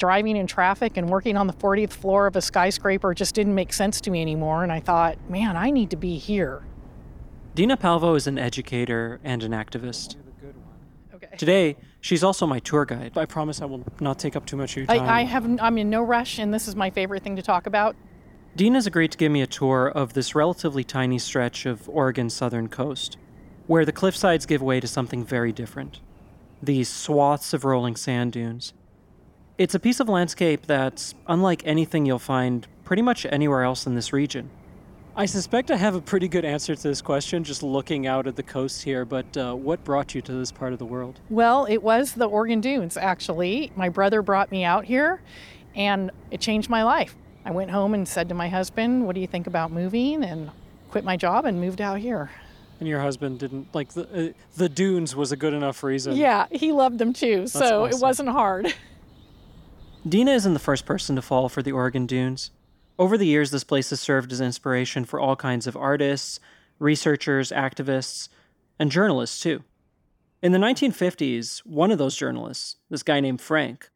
driving in traffic and working on the 40th floor of a skyscraper just didn't make sense to me anymore. And I thought, man, I need to be here. Dina Palvo is an educator and an activist. Okay. Today, she's also my tour guide. I promise I will not take up too much of your time. I, I have, I'm in no rush, and this is my favorite thing to talk about. Dina's agreed to give me a tour of this relatively tiny stretch of Oregon's southern coast, where the cliffsides give way to something very different these swaths of rolling sand dunes. It's a piece of landscape that's unlike anything you'll find pretty much anywhere else in this region. I suspect I have a pretty good answer to this question just looking out at the coast here, but uh, what brought you to this part of the world? Well, it was the Oregon Dunes, actually. My brother brought me out here, and it changed my life. I went home and said to my husband, What do you think about moving? And quit my job and moved out here. And your husband didn't like the uh, the dunes was a good enough reason. Yeah, he loved them too, so it wasn't hard. Dina isn't the first person to fall for the Oregon Dunes. Over the years, this place has served as inspiration for all kinds of artists, researchers, activists, and journalists, too. In the 1950s, one of those journalists, this guy named Frank,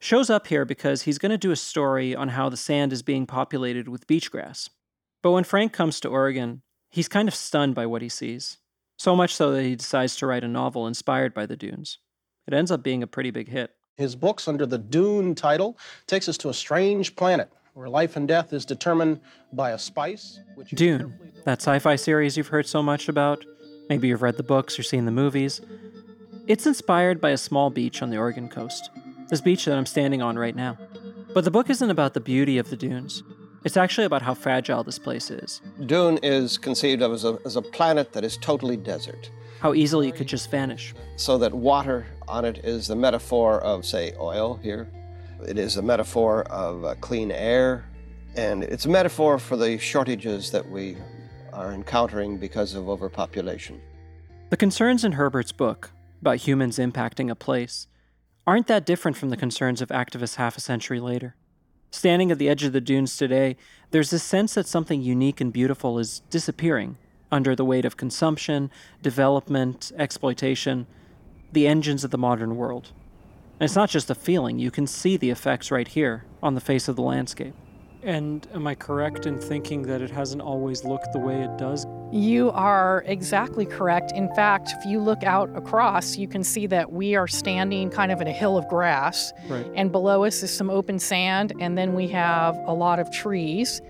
shows up here because he's going to do a story on how the sand is being populated with beach grass. But when Frank comes to Oregon, he's kind of stunned by what he sees. So much so that he decides to write a novel inspired by the dunes. It ends up being a pretty big hit. His books under the Dune title takes us to a strange planet where life and death is determined by a spice. Which Dune, that sci fi series you've heard so much about. Maybe you've read the books or seen the movies. It's inspired by a small beach on the Oregon coast, this beach that I'm standing on right now. But the book isn't about the beauty of the dunes, it's actually about how fragile this place is, Dune is conceived of as a, as a planet that is totally desert, how easily it could just vanish. so that water on it is the metaphor of, say, oil here. It is a metaphor of uh, clean air, and it's a metaphor for the shortages that we are encountering because of overpopulation. The concerns in Herbert's book about humans impacting a place aren't that different from the concerns of activists half a century later. Standing at the edge of the dunes today, there's a sense that something unique and beautiful is disappearing under the weight of consumption, development, exploitation, the engines of the modern world. And it's not just a feeling, you can see the effects right here on the face of the landscape. And am I correct in thinking that it hasn't always looked the way it does? You are exactly correct. In fact, if you look out across, you can see that we are standing kind of in a hill of grass, Right. and below us is some open sand, and then we have a lot of trees.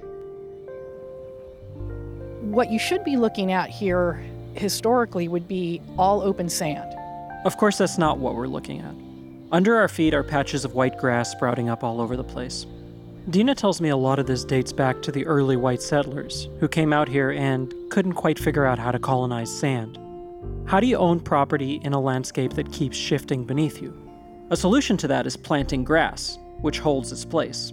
What you should be looking at here historically would be all open sand. Of course, that's not what we're looking at. Under our feet are patches of white grass sprouting up all over the place. Dina tells me a lot of this dates back to the early white settlers who came out here and couldn't quite figure out how to colonize sand. How do you own property in a landscape that keeps shifting beneath you? A solution to that is planting grass, which holds its place.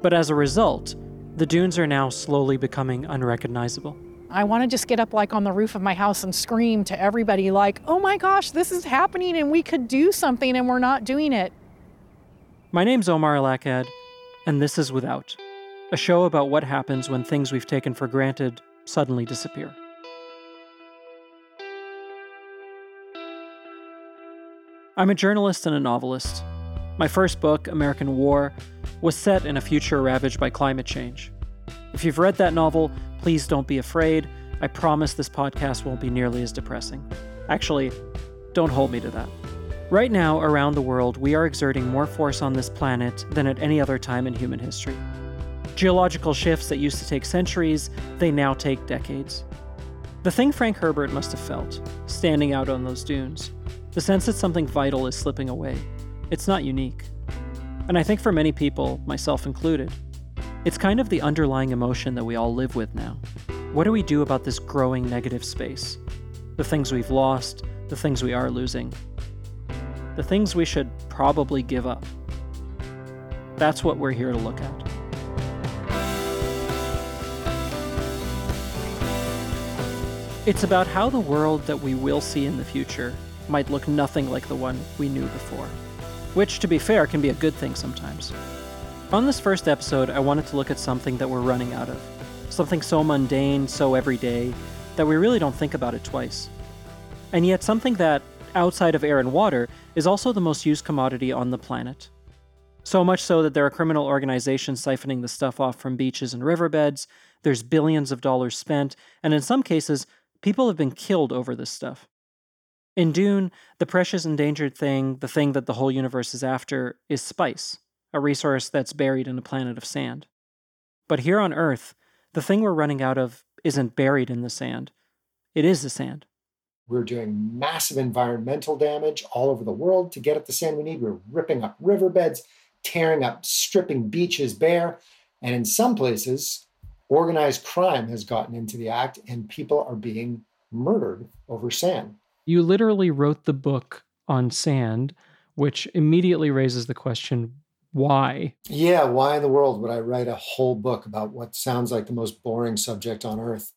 But as a result, the dunes are now slowly becoming unrecognizable. I want to just get up like on the roof of my house and scream to everybody like, "Oh my gosh, this is happening and we could do something and we're not doing it." My name's Omar El Akkad, and this is Without, a show about what happens when things we've taken for granted suddenly disappear. I'm a journalist and a novelist. My first book, American War, was set in a future ravaged by climate change. If you've read that novel, please don't be afraid. I promise this podcast won't be nearly as depressing. Actually, don't hold me to that. Right now, around the world, we are exerting more force on this planet than at any other time in human history. Geological shifts that used to take centuries, they now take decades. The thing Frank Herbert must have felt, standing out on those dunes, the sense that something vital is slipping away, it's not unique. And I think for many people, myself included, it's kind of the underlying emotion that we all live with now. What do we do about this growing negative space? The things we've lost, the things we are losing, the things we should probably give up. That's what we're here to look at. It's about how the world that we will see in the future might look nothing like the one we knew before. Which, to be fair, can be a good thing sometimes. On this first episode, I wanted to look at something that we're running out of. Something so mundane, so everyday, that we really don't think about it twice. And yet, something that, outside of air and water, is also the most used commodity on the planet. So much so that there are criminal organizations siphoning the stuff off from beaches and riverbeds. There's billions of dollars spent, and in some cases, people have been killed over this stuff. In Dune, the precious endangered thing, the thing that the whole universe is after, is spice, a resource that's buried in a planet of sand. But here on Earth, the thing we're running out of isn't buried in the sand, it is the sand. We're doing massive environmental damage all over the world to get at the sand we need. We're ripping up riverbeds, tearing up, stripping beaches bare. And in some places, organized crime has gotten into the act and people are being murdered over sand. You literally wrote the book on sand, which immediately raises the question why? Yeah, why in the world would I write a whole book about what sounds like the most boring subject on earth?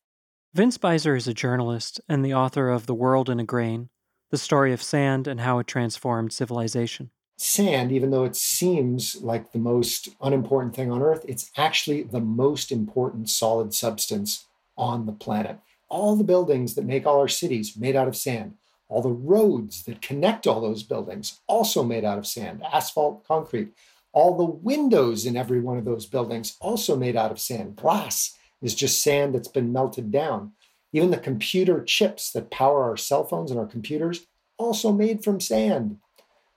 Vince Beiser is a journalist and the author of The World in a Grain, the story of sand and how it transformed civilization sand, even though it seems like the most unimportant thing on Earth, it's actually the most important solid substance on the planet. All the buildings that make all our cities made out of sand. All the roads that connect all those buildings also made out of sand, asphalt, concrete. All the windows in every one of those buildings also made out of sand. Glass is just sand that's been melted down. Even the computer chips that power our cell phones and our computers also made from sand.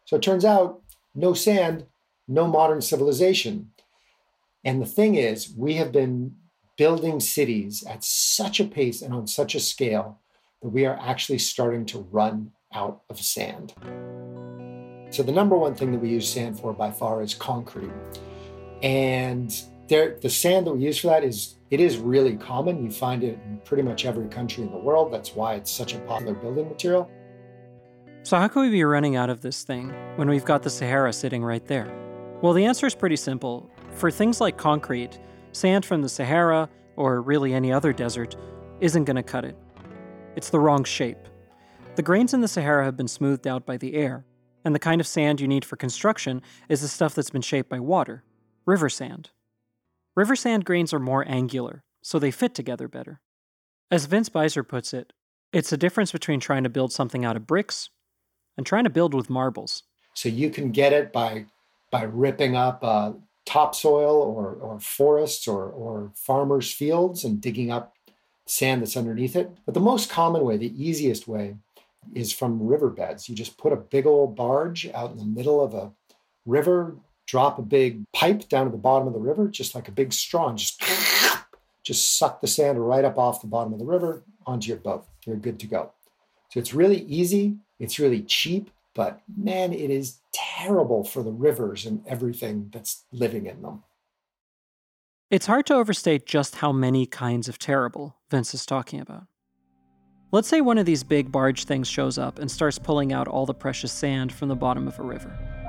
So it turns out no sand, no modern civilization. And the thing is, we have been building cities at such a pace and on such a scale that we are actually starting to run out of sand. So, the number one thing that we use sand for by far is concrete. And there, the sand that we use for that is it is really common. You find it in pretty much every country in the world. That's why it's such a popular building material. So, how can we be running out of this thing when we've got the Sahara sitting right there? Well, the answer is pretty simple. For things like concrete, sand from the Sahara, or really any other desert, isn't going to cut it. It's the wrong shape. The grains in the Sahara have been smoothed out by the air, and the kind of sand you need for construction is the stuff that's been shaped by water river sand. River sand grains are more angular, so they fit together better. As Vince Beiser puts it, it's the difference between trying to build something out of bricks and trying to build with marbles. So you can get it by by ripping up uh, topsoil or, or forests or, or farmers' fields and digging up sand that's underneath it. But the most common way, the easiest way, is from riverbeds. You just put a big old barge out in the middle of a river, drop a big pipe down at the bottom of the river, just like a big straw, and just just suck the sand right up off the bottom of the river onto your boat. You're good to go. So it's really easy. It's really cheap, but man, it is terrible for the rivers and everything that's living in them. It's hard to overstate just how many kinds of terrible Vince is talking about. Let's say one of these big barge things shows up and starts pulling out all the precious sand from the bottom of a river.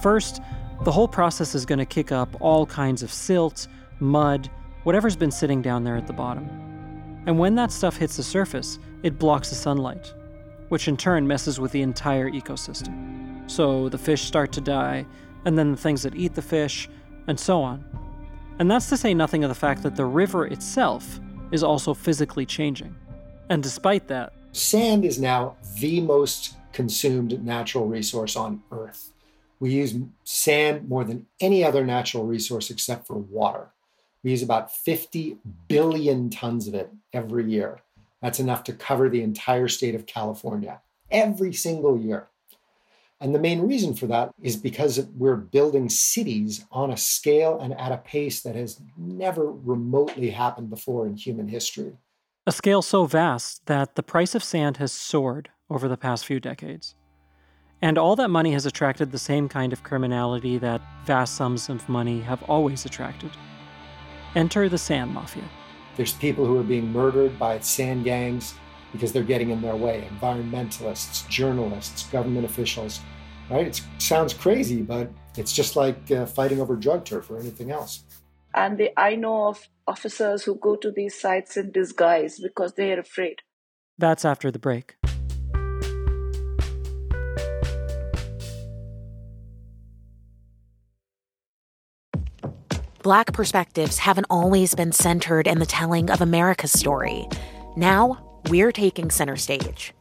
First, the whole process is going to kick up all kinds of silt, mud, whatever's been sitting down there at the bottom. And when that stuff hits the surface, it blocks the sunlight, which in turn messes with the entire ecosystem. So the fish start to die, and then the things that eat the fish, and so on. And that's to say nothing of the fact that the river itself is also physically changing. And despite that, sand is now the most consumed natural resource on Earth. We use sand more than any other natural resource except for water. We use about 50 billion tons of it every year. That's enough to cover the entire state of California every single year. And the main reason for that is because we're building cities on a scale and at a pace that has never remotely happened before in human history. A scale so vast that the price of sand has soared over the past few decades. And all that money has attracted the same kind of criminality that vast sums of money have always attracted. Enter the sand mafia. There's people who are being murdered by sand gangs because they're getting in their way environmentalists, journalists, government officials. Right? It sounds crazy, but it's just like uh, fighting over drug turf or anything else. And they, I know of officers who go to these sites in disguise because they are afraid. That's after the break. Black perspectives haven't always been centered in the telling of America's story. Now, we're taking center stage.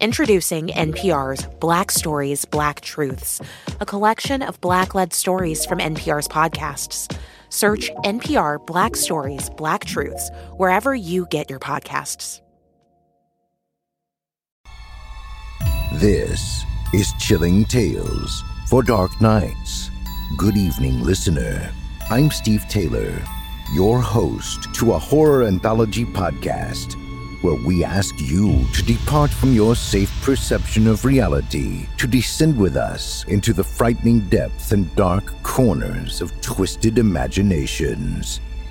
Introducing NPR's Black Stories, Black Truths, a collection of Black led stories from NPR's podcasts. Search NPR Black Stories, Black Truths wherever you get your podcasts. This is Chilling Tales for Dark Nights. Good evening, listener. I'm Steve Taylor, your host to a horror anthology podcast where we ask you to depart from your safe perception of reality to descend with us into the frightening depths and dark corners of twisted imaginations.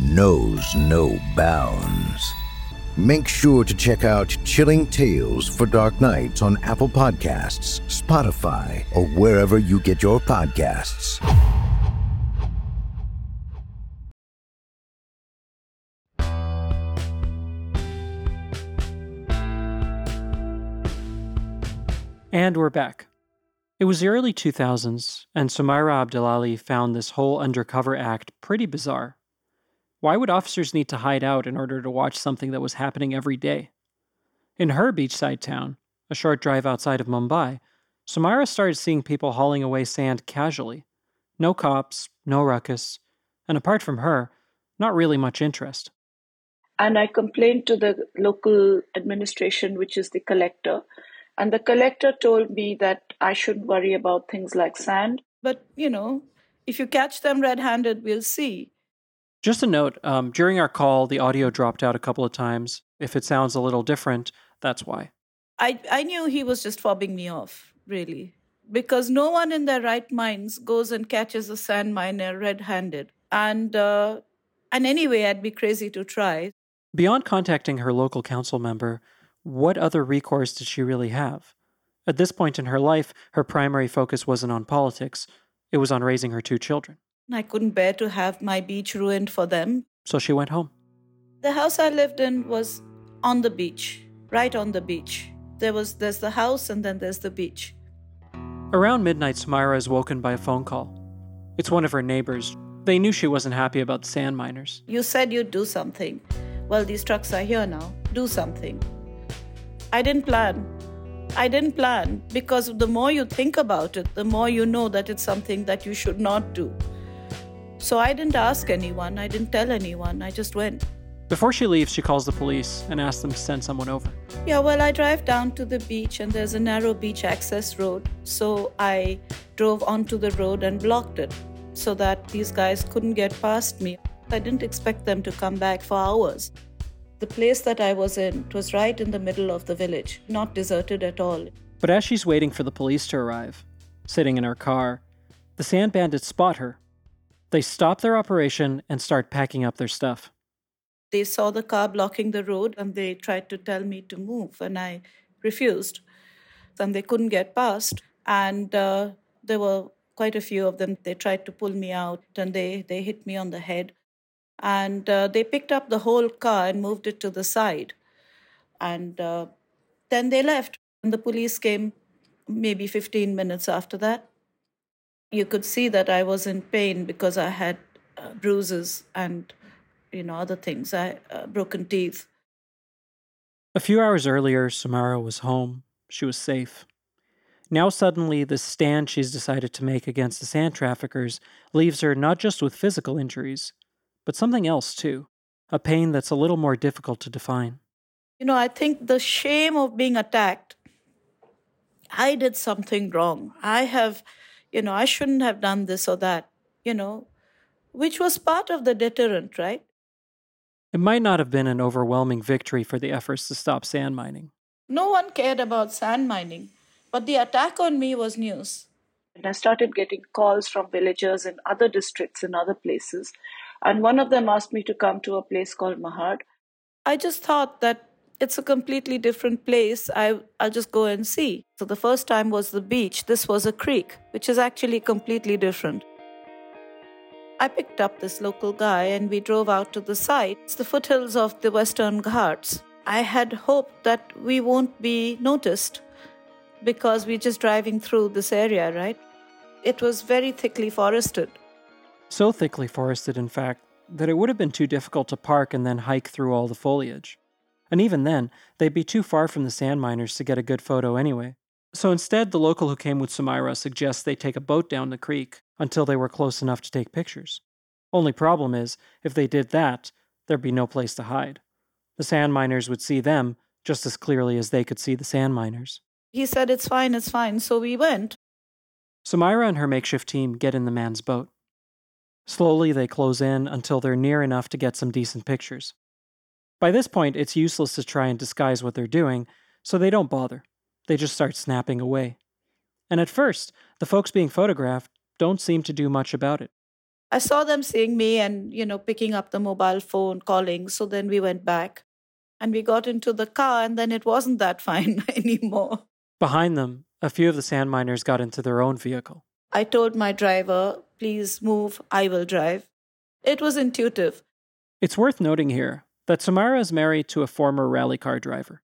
knows no bounds. Make sure to check out Chilling Tales for Dark Nights on Apple Podcasts, Spotify, or wherever you get your podcasts. And we're back. It was the early 2000s, and Sumaira Abdulali found this whole undercover act pretty bizarre. Why would officers need to hide out in order to watch something that was happening every day? In her beachside town, a short drive outside of Mumbai, Sumaira started seeing people hauling away sand casually. No cops, no ruckus, and apart from her, not really much interest. And I complained to the local administration, which is the collector, and the collector told me that I shouldn't worry about things like sand. But, you know, if you catch them red handed, we'll see. Just a note um, during our call, the audio dropped out a couple of times. If it sounds a little different, that's why. I, I knew he was just fobbing me off, really. Because no one in their right minds goes and catches a sand miner red handed. And, uh, and anyway, I'd be crazy to try. Beyond contacting her local council member, what other recourse did she really have? At this point in her life, her primary focus wasn't on politics, it was on raising her two children. I couldn't bear to have my beach ruined for them. So she went home. The house I lived in was on the beach, right on the beach. There was there's the house and then there's the beach. Around midnight, Sumaira is woken by a phone call. It's one of her neighbors. They knew she wasn't happy about the sand miners. You said you'd do something. Well, these trucks are here now. Do something. I didn't plan. I didn't plan because the more you think about it, the more you know that it's something that you should not do. So I didn't ask anyone, I didn't tell anyone, I just went. Before she leaves, she calls the police and asks them to send someone over. Yeah, well, I drive down to the beach and there's a narrow beach access road. So I drove onto the road and blocked it so that these guys couldn't get past me. I didn't expect them to come back for hours. The place that I was in was right in the middle of the village, not deserted at all. But as she's waiting for the police to arrive, sitting in her car, the sand bandits spot her. They stop their operation and start packing up their stuff. They saw the car blocking the road and they tried to tell me to move, and I refused. And they couldn't get past. And uh, there were quite a few of them. They tried to pull me out and they, they hit me on the head. And uh, they picked up the whole car and moved it to the side. And uh, then they left. And the police came maybe 15 minutes after that. You could see that I was in pain because I had uh, bruises and you know other things. I uh, broken teeth. A few hours earlier, Sumaira was home. She was safe. Now, suddenly, the stand she's decided to make against the sand traffickers leaves her not just with physical injuries, but something else too a pain that's a little more difficult to define. You know, I think the shame of being attacked, I did something wrong. I have, you know, I shouldn't have done this or that, you know, which was part of the deterrent, right? It might not have been an overwhelming victory for the efforts to stop sand mining. No one cared about sand mining, but the attack on me was news. And I started getting calls from villagers in other districts in other places and one of them asked me to come to a place called Mahad. I just thought that it's a completely different place. I, I'll just go and see. So the first time was the beach. This was a creek, which is actually completely different. I picked up this local guy and we drove out to the site. It's the foothills of the Western Ghats. I had hoped that we won't be noticed because we're just driving through this area, right? It was very thickly forested. So thickly forested, in fact, that it would have been too difficult to park and then hike through all the foliage. And even then, they'd be too far from the sand miners to get a good photo anyway. So instead, the local who came with Sumaira suggests they take a boat down the creek until they were close enough to take pictures. Only problem is, if they did that, there'd be no place to hide. The sand miners would see them just as clearly as they could see the sand miners. He said, It's fine, it's fine. So we went. Sumaira and her makeshift team get in the man's boat. Slowly, they close in until they're near enough to get some decent pictures. By this point, it's useless to try and disguise what they're doing, so they don't bother. They just start snapping away. And at first, the folks being photographed don't seem to do much about it. I saw them seeing me and, you know, picking up the mobile phone, calling. So then we went back and we got into the car, and then it wasn't that fine anymore. Behind them, a few of the sand miners got into their own vehicle. I told my driver, please move, I will drive. It was intuitive. It's worth noting here that Sumaira is married to a former rally car driver.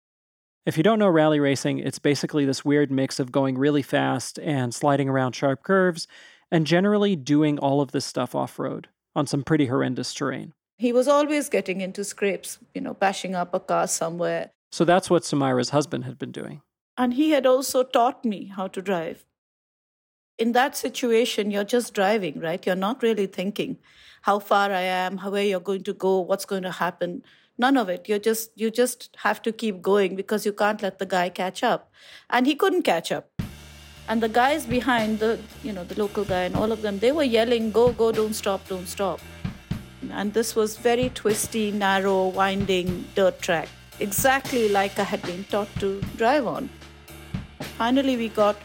If you don't know rally racing, it's basically this weird mix of going really fast and sliding around sharp curves and generally doing all of this stuff off road on some pretty horrendous terrain. He was always getting into scrapes, you know, bashing up a car somewhere. So that's what Sumaira's husband had been doing. And he had also taught me how to drive. In that situation, you're just driving, right? You're not really thinking how far I am, how where you're going to go, what's going to happen. None of it. You're just you just have to keep going because you can't let the guy catch up. And he couldn't catch up. And the guys behind the you know, the local guy and all of them, they were yelling, Go, go, don't stop, don't stop. And this was very twisty, narrow, winding dirt track. Exactly like I had been taught to drive on. Finally we got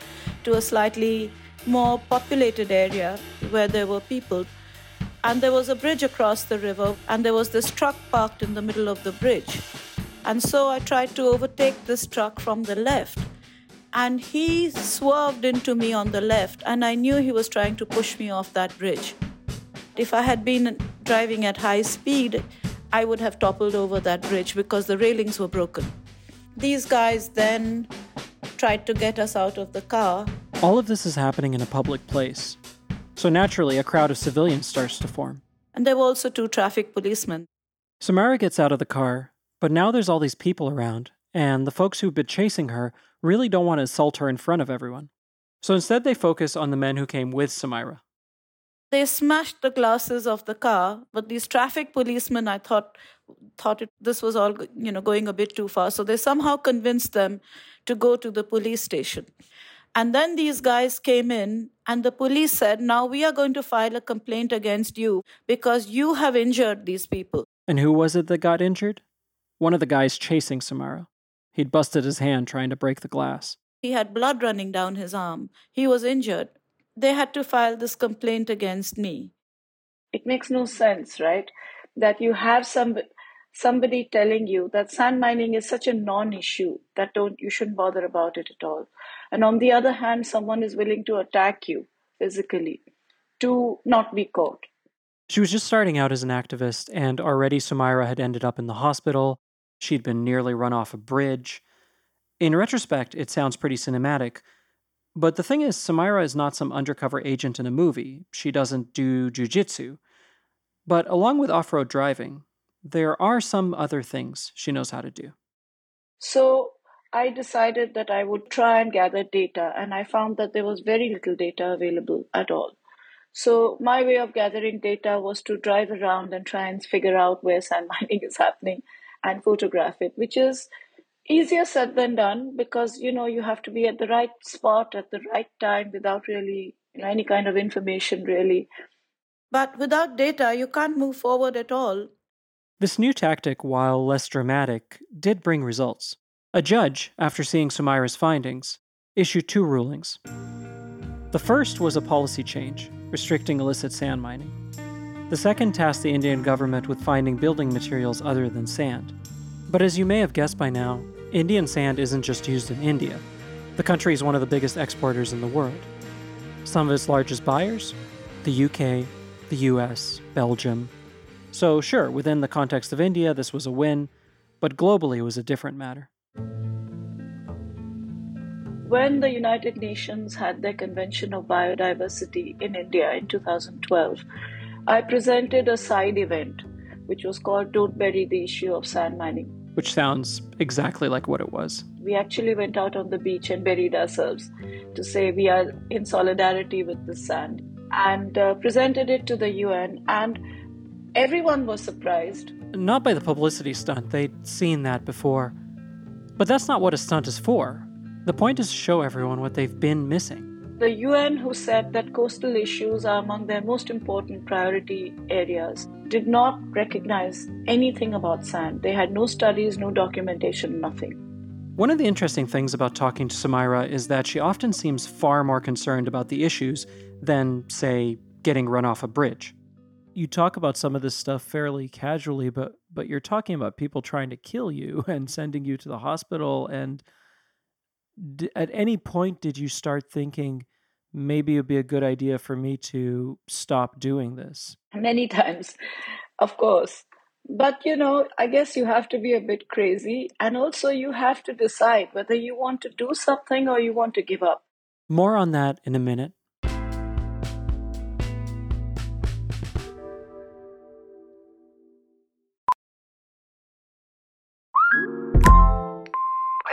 to a slightly more populated area where there were people and there was a bridge across the river, and there was this truck parked in the middle of the bridge. And so I tried to overtake this truck from the left. And he swerved into me on the left, and I knew he was trying to push me off that bridge. If I had been driving at high speed, I would have toppled over that bridge because the railings were broken. These guys then tried to get us out of the car. All of this is happening in a public place. So naturally, a crowd of civilians starts to form. And there were also two traffic policemen. Sumaira gets out of the car, but now there's all these people around, and the folks who've been chasing her really don't want to assault her in front of everyone. So instead, they focus on the men who came with Sumaira. They smashed the glasses of the car, but these traffic policemen, I thought, thought it, this was all you know going a bit too far. So they somehow convinced them to go to the police station. And then these guys came in, and the police said, Now we are going to file a complaint against you because you have injured these people. And who was it that got injured? One of the guys chasing Sumaira. He'd busted his hand trying to break the glass. He had blood running down his arm. He was injured. They had to file this complaint against me. It makes no sense, right? That you have some somebody telling you that sand mining is such a non-issue that don't you shouldn't bother about it at all. And on the other hand someone is willing to attack you physically to not be caught. She was just starting out as an activist and already sumaira had ended up in the hospital. She'd been nearly run off a bridge. In retrospect it sounds pretty cinematic but the thing is sumaira is not some undercover agent in a movie. She doesn't do jujitsu. But along with off-road driving there are some other things she knows how to do. So I decided that I would try and gather data, and I found that there was very little data available at all. So my way of gathering data was to drive around and try and figure out where sand mining is happening and photograph it, which is easier said than done because you know you have to be at the right spot at the right time without really you know, any kind of information really. But without data, you can't move forward at all. This new tactic, while less dramatic, did bring results. A judge, after seeing Sumaira's findings, issued two rulings. The first was a policy change, restricting illicit sand mining. The second tasked the Indian government with finding building materials other than sand. But as you may have guessed by now, Indian sand isn't just used in India. The country is one of the biggest exporters in the world. Some of its largest buyers? The UK, the US, Belgium. So, sure, within the context of India, this was a win, but globally it was a different matter. When the United Nations had their Convention of Biodiversity in India in 2012, I presented a side event which was called Don't Bury the Issue of Sand Mining. Which sounds exactly like what it was. We actually went out on the beach and buried ourselves to say we are in solidarity with the sand and uh, presented it to the UN, and everyone was surprised. Not by the publicity stunt, they'd seen that before. But that's not what a stunt is for. The point is to show everyone what they've been missing. The UN, who said that coastal issues are among their most important priority areas, did not recognize anything about sand. They had no studies, no documentation, nothing. One of the interesting things about talking to Sumaira is that she often seems far more concerned about the issues than, say, getting run off a bridge. You talk about some of this stuff fairly casually, but but you're talking about people trying to kill you and sending you to the hospital and d- at any point did you start thinking maybe it would be a good idea for me to stop doing this? Many times, of course. But you know, I guess you have to be a bit crazy, and also you have to decide whether you want to do something or you want to give up. More on that in a minute.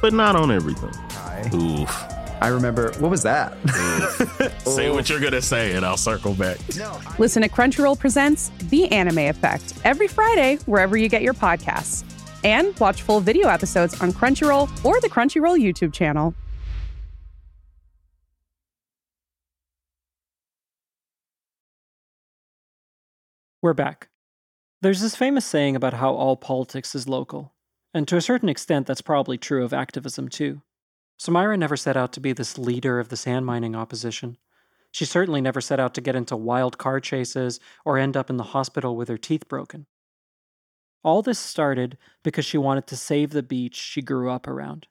but not on everything. Hi. Oof. I remember, what was that? say what you're going to say, and I'll circle back. Listen to Crunchyroll Presents The Anime Effect every Friday, wherever you get your podcasts. And watch full video episodes on Crunchyroll or the Crunchyroll YouTube channel. We're back. There's this famous saying about how all politics is local. And to a certain extent, that's probably true of activism too. Sumaira never set out to be this leader of the sand mining opposition. She certainly never set out to get into wild car chases or end up in the hospital with her teeth broken. All this started because she wanted to save the beach she grew up around.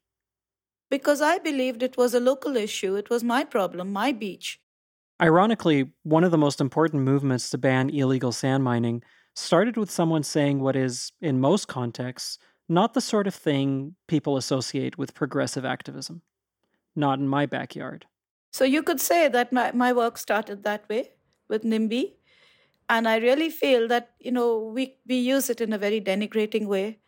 Because I believed it was a local issue, it was my problem, my beach. Ironically, one of the most important movements to ban illegal sand mining started with someone saying what is, in most contexts, not the sort of thing people associate with progressive activism. Not in my backyard. So you could say that my, my work started that way with NIMBY. And I really feel that, you know, we, we use it in a very denigrating way.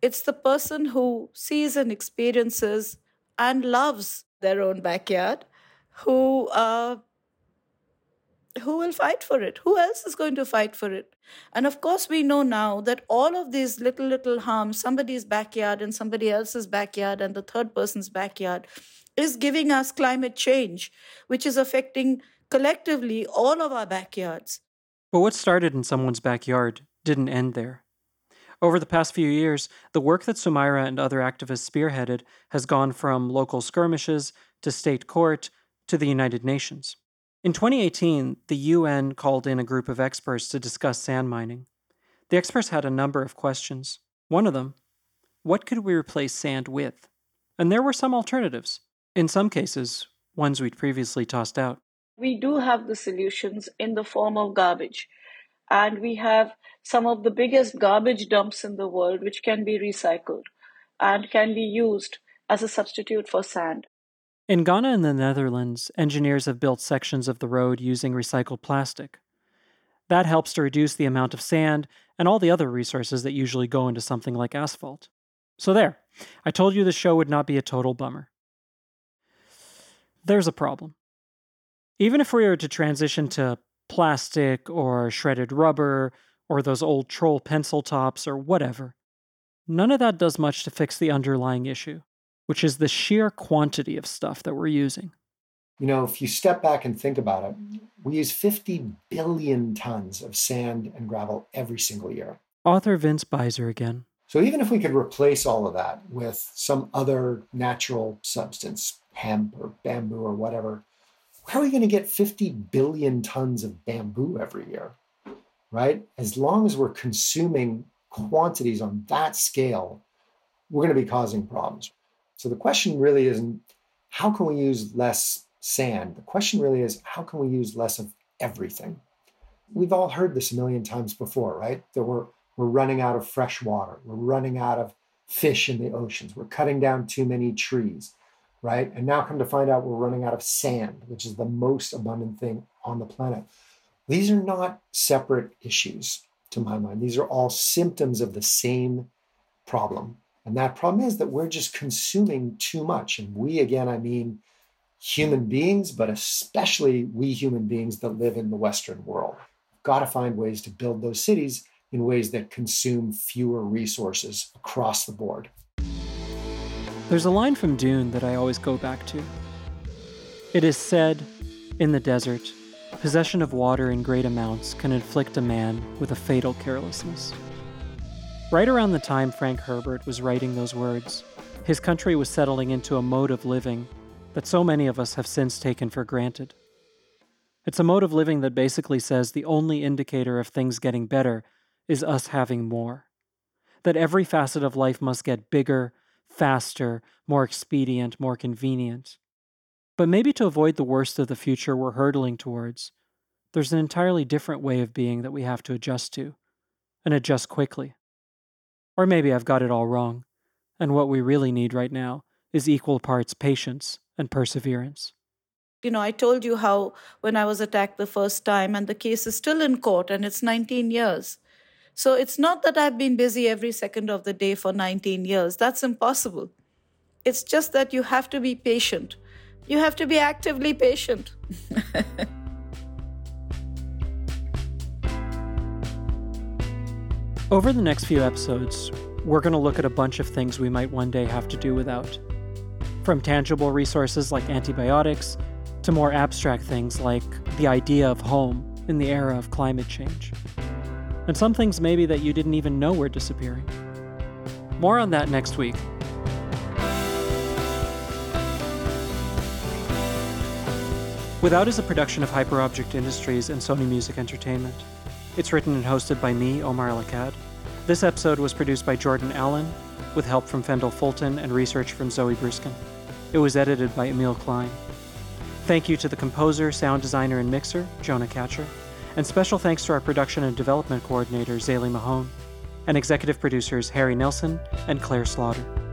It's the person who sees and experiences and loves their own backyard who uh, who will fight for it? Who else is going to fight for it? And of course, we know now that all of these little, little harms, somebody's backyard and somebody else's backyard and the third person's backyard, is giving us climate change, which is affecting collectively all of our backyards. But what started in someone's backyard didn't end there. Over the past few years, the work that Sumaira and other activists spearheaded has gone from local skirmishes to state court to the United Nations. In 2018, the UN called in a group of experts to discuss sand mining. The experts had a number of questions. One of them what could we replace sand with? And there were some alternatives. In some cases, ones we'd previously tossed out. We do have the solutions in the form of garbage. And we have some of the biggest garbage dumps in the world which can be recycled. and can be used as a substitute for sand. In Ghana and the Netherlands, engineers have built sections of the road using recycled plastic. That helps to reduce the amount of sand and all the other resources that usually go into something like asphalt. So, there, I told you the show would not be a total bummer. There's a problem. Even if we were to transition to plastic or shredded rubber or those old troll pencil tops or whatever, none of that does much to fix the underlying issue, which is the sheer quantity of stuff that we're using. You know, if you step back and think about it, we use 50 billion tons of sand and gravel every single year. Author Vince Beiser again. So even if we could replace all of that with some other natural substance, hemp or bamboo or whatever, where are we going to get 50 billion tons of bamboo every year? Right? As long as we're consuming quantities on that scale, we're going to be causing problems. So the question really isn't how can we use less sand. The question really is how can we use less of everything? We've all heard this a million times before, right? That we're, we're running out of fresh water, we're running out of fish in the oceans, we're cutting down too many trees, right? And now come to find out we're running out of sand, which is the most abundant thing on the planet. These are not separate issues to my mind. These are all symptoms of the same problem. And that problem is that we're just consuming too much. And we, again, I mean human beings, but especially we human beings that live in the Western world. We've got to find ways to build those cities in ways that consume fewer resources across the board. There's a line from Dune that I always go back to. It is said, in the desert, possession of water in great amounts can inflict a man with a fatal carelessness. Right around the time Frank Herbert was writing those words, his country was settling into a mode of living that so many of us have since taken for granted. It's a mode of living that basically says the only indicator of things getting better is us having more. That every facet of life must get bigger, faster, more expedient, more convenient. But maybe to avoid the worst of the future we're hurtling towards, there's an entirely different way of being that we have to adjust to, and adjust quickly. Or maybe I've got it all wrong, and what we really need right now is equal parts patience and perseverance. You know, I told you how when I was attacked the first time, and the case is still in court, and it's 19 years. So it's not that I've been busy every second of the day for 19 years. That's impossible. It's just that you have to be patient. You have to be actively patient. Over the next few episodes, we're going to look at a bunch of things we might one day have to do without. From tangible resources like antibiotics to more abstract things like the idea of home in the era of climate change. And some things maybe that you didn't even know were disappearing. More on that next week. Without is a production of Hyperobject Industries and Sony Music Entertainment. It's written and hosted by me, Omar El Akkad. This episode was produced by Jordan Allen, with help from Fendel Fulton and research from Zoe Bruskin. It was edited by Emil Klein. Thank you to the composer, sound designer, and mixer, Jonah Catcher. And special thanks to our production and development coordinator, Zaylee Mahone, and executive producers Harry Nelson and Claire Slaughter.